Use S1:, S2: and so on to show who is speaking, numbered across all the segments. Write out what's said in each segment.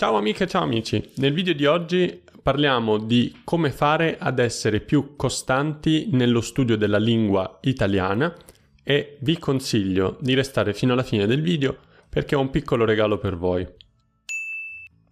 S1: Ciao amiche, ciao amici. Nel video di oggi parliamo di come fare ad essere più costanti nello studio della lingua italiana e vi consiglio di restare fino alla fine del video perché ho un piccolo regalo per voi.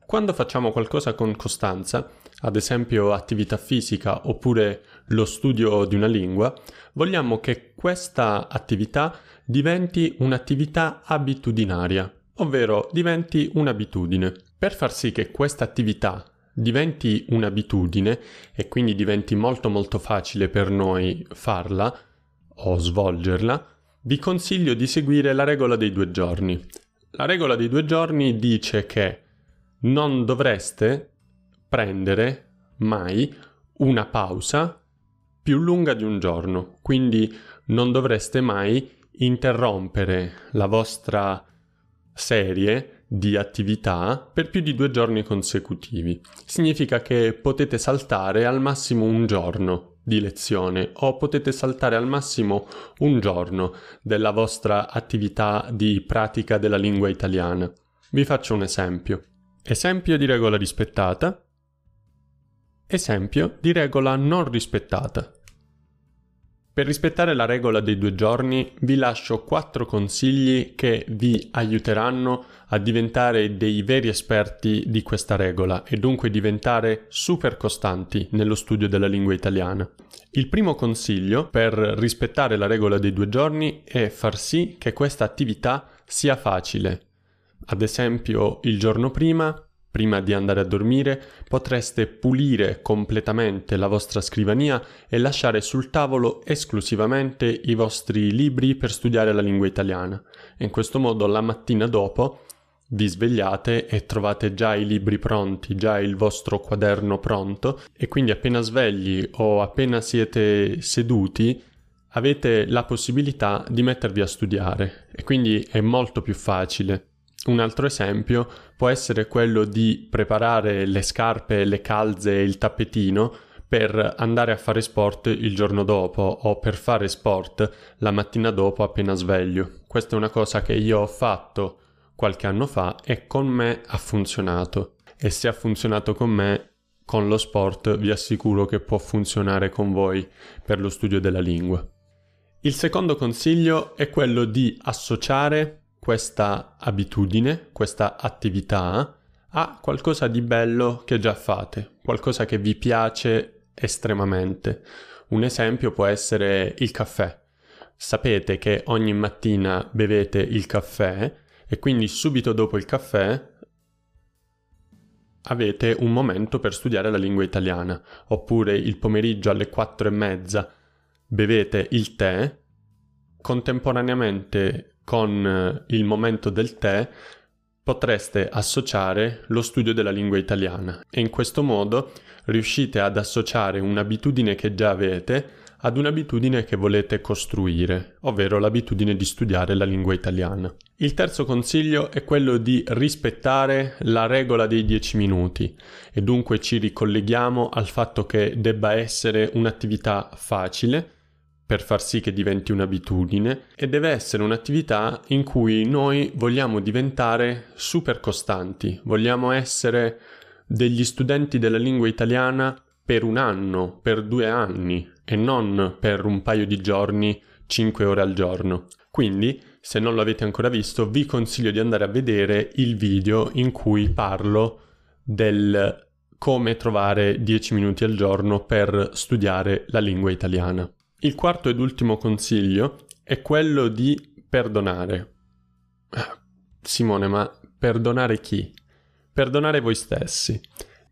S1: Quando facciamo qualcosa con costanza, ad esempio attività fisica oppure lo studio di una lingua, vogliamo che questa attività diventi un'attività abitudinaria, ovvero diventi un'abitudine. Per far sì che questa attività diventi un'abitudine e quindi diventi molto molto facile per noi farla o svolgerla, vi consiglio di seguire la regola dei due giorni. La regola dei due giorni dice che non dovreste prendere mai una pausa più lunga di un giorno, quindi non dovreste mai interrompere la vostra serie di attività per più di due giorni consecutivi. Significa che potete saltare al massimo un giorno di lezione o potete saltare al massimo un giorno della vostra attività di pratica della lingua italiana. Vi faccio un esempio. Esempio di regola rispettata. Esempio di regola non rispettata. Per rispettare la regola dei due giorni vi lascio quattro consigli che vi aiuteranno a diventare dei veri esperti di questa regola e dunque diventare super costanti nello studio della lingua italiana. Il primo consiglio per rispettare la regola dei due giorni è far sì che questa attività sia facile. Ad esempio, il giorno prima Prima di andare a dormire potreste pulire completamente la vostra scrivania e lasciare sul tavolo esclusivamente i vostri libri per studiare la lingua italiana. In questo modo la mattina dopo vi svegliate e trovate già i libri pronti, già il vostro quaderno pronto e quindi appena svegli o appena siete seduti avete la possibilità di mettervi a studiare e quindi è molto più facile. Un altro esempio può essere quello di preparare le scarpe, le calze e il tappetino per andare a fare sport il giorno dopo o per fare sport la mattina dopo appena sveglio. Questa è una cosa che io ho fatto qualche anno fa e con me ha funzionato. E se ha funzionato con me, con lo sport vi assicuro che può funzionare con voi per lo studio della lingua. Il secondo consiglio è quello di associare questa abitudine, questa attività a qualcosa di bello che già fate, qualcosa che vi piace estremamente. Un esempio può essere il caffè. Sapete che ogni mattina bevete il caffè e quindi subito dopo il caffè avete un momento per studiare la lingua italiana, oppure il pomeriggio alle quattro e mezza bevete il tè, contemporaneamente con eh, il momento del tè potreste associare lo studio della lingua italiana e in questo modo riuscite ad associare un'abitudine che già avete ad un'abitudine che volete costruire, ovvero l'abitudine di studiare la lingua italiana. Il terzo consiglio è quello di rispettare la regola dei 10 minuti e dunque ci ricolleghiamo al fatto che debba essere un'attività facile, per far sì che diventi un'abitudine e deve essere un'attività in cui noi vogliamo diventare super costanti, vogliamo essere degli studenti della lingua italiana per un anno, per due anni e non per un paio di giorni, cinque ore al giorno. Quindi, se non l'avete ancora visto, vi consiglio di andare a vedere il video in cui parlo del come trovare 10 minuti al giorno per studiare la lingua italiana. Il quarto ed ultimo consiglio è quello di perdonare. Simone, ma perdonare chi? Perdonare voi stessi.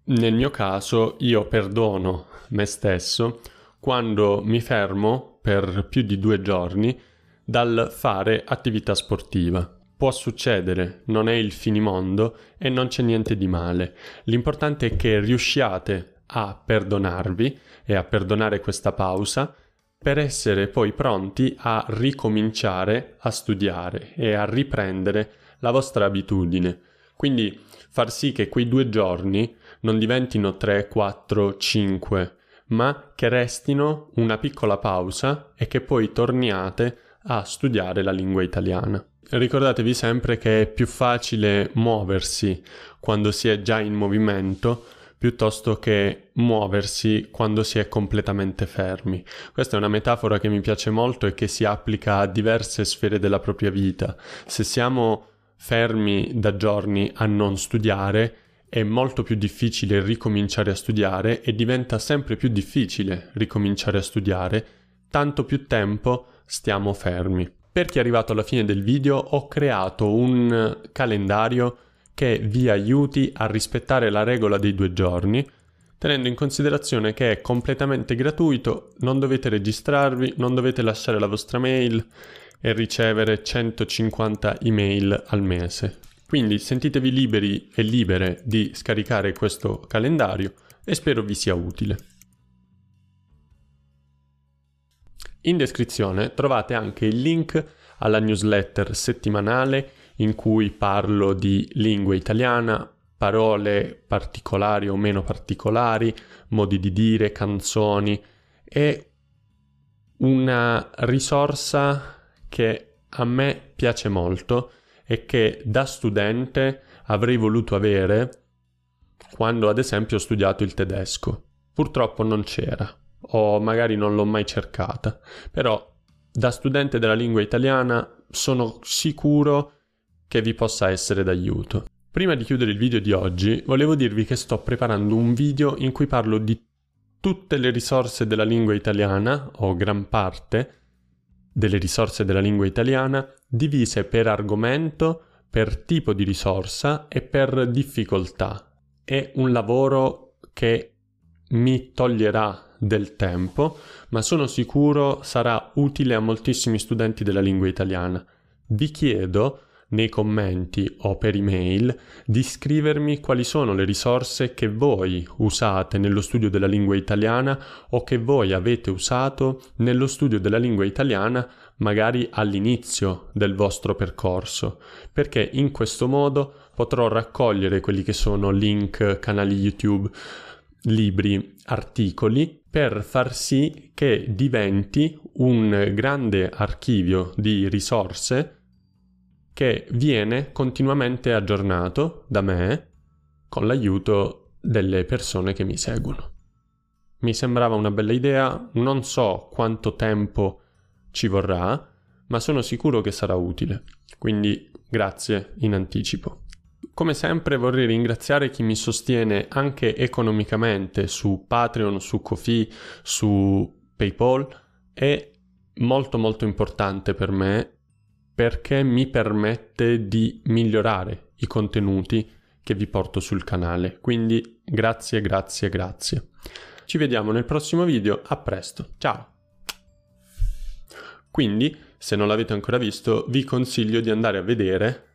S1: Nel mio caso io perdono me stesso quando mi fermo per più di due giorni dal fare attività sportiva. Può succedere, non è il finimondo e non c'è niente di male. L'importante è che riusciate a perdonarvi e a perdonare questa pausa per essere poi pronti a ricominciare a studiare e a riprendere la vostra abitudine. Quindi far sì che quei due giorni non diventino 3, 4, 5, ma che restino una piccola pausa e che poi torniate a studiare la lingua italiana. Ricordatevi sempre che è più facile muoversi quando si è già in movimento piuttosto che muoversi quando si è completamente fermi. Questa è una metafora che mi piace molto e che si applica a diverse sfere della propria vita. Se siamo fermi da giorni a non studiare, è molto più difficile ricominciare a studiare e diventa sempre più difficile ricominciare a studiare, tanto più tempo stiamo fermi. Per chi è arrivato alla fine del video ho creato un calendario che vi aiuti a rispettare la regola dei due giorni, tenendo in considerazione che è completamente gratuito, non dovete registrarvi, non dovete lasciare la vostra mail e ricevere 150 email al mese. Quindi sentitevi liberi e libere di scaricare questo calendario e spero vi sia utile. In descrizione trovate anche il link alla newsletter settimanale in cui parlo di lingua italiana, parole particolari o meno particolari, modi di dire, canzoni e una risorsa che a me piace molto e che da studente avrei voluto avere quando ad esempio ho studiato il tedesco. Purtroppo non c'era, o magari non l'ho mai cercata, però da studente della lingua italiana sono sicuro che vi possa essere d'aiuto. Prima di chiudere il video di oggi, volevo dirvi che sto preparando un video in cui parlo di tutte le risorse della lingua italiana, o gran parte delle risorse della lingua italiana, divise per argomento, per tipo di risorsa e per difficoltà. È un lavoro che mi toglierà del tempo, ma sono sicuro sarà utile a moltissimi studenti della lingua italiana. Vi chiedo nei commenti o per email di scrivermi quali sono le risorse che voi usate nello studio della lingua italiana o che voi avete usato nello studio della lingua italiana magari all'inizio del vostro percorso, perché in questo modo potrò raccogliere quelli che sono link, canali YouTube, libri, articoli per far sì che diventi un grande archivio di risorse che viene continuamente aggiornato da me con l'aiuto delle persone che mi seguono. Mi sembrava una bella idea, non so quanto tempo ci vorrà, ma sono sicuro che sarà utile. Quindi grazie in anticipo. Come sempre vorrei ringraziare chi mi sostiene anche economicamente su Patreon, su Kofi, su PayPal. È molto molto importante per me perché mi permette di migliorare i contenuti che vi porto sul canale. Quindi grazie, grazie, grazie. Ci vediamo nel prossimo video, a presto, ciao! Quindi, se non l'avete ancora visto, vi consiglio di andare a vedere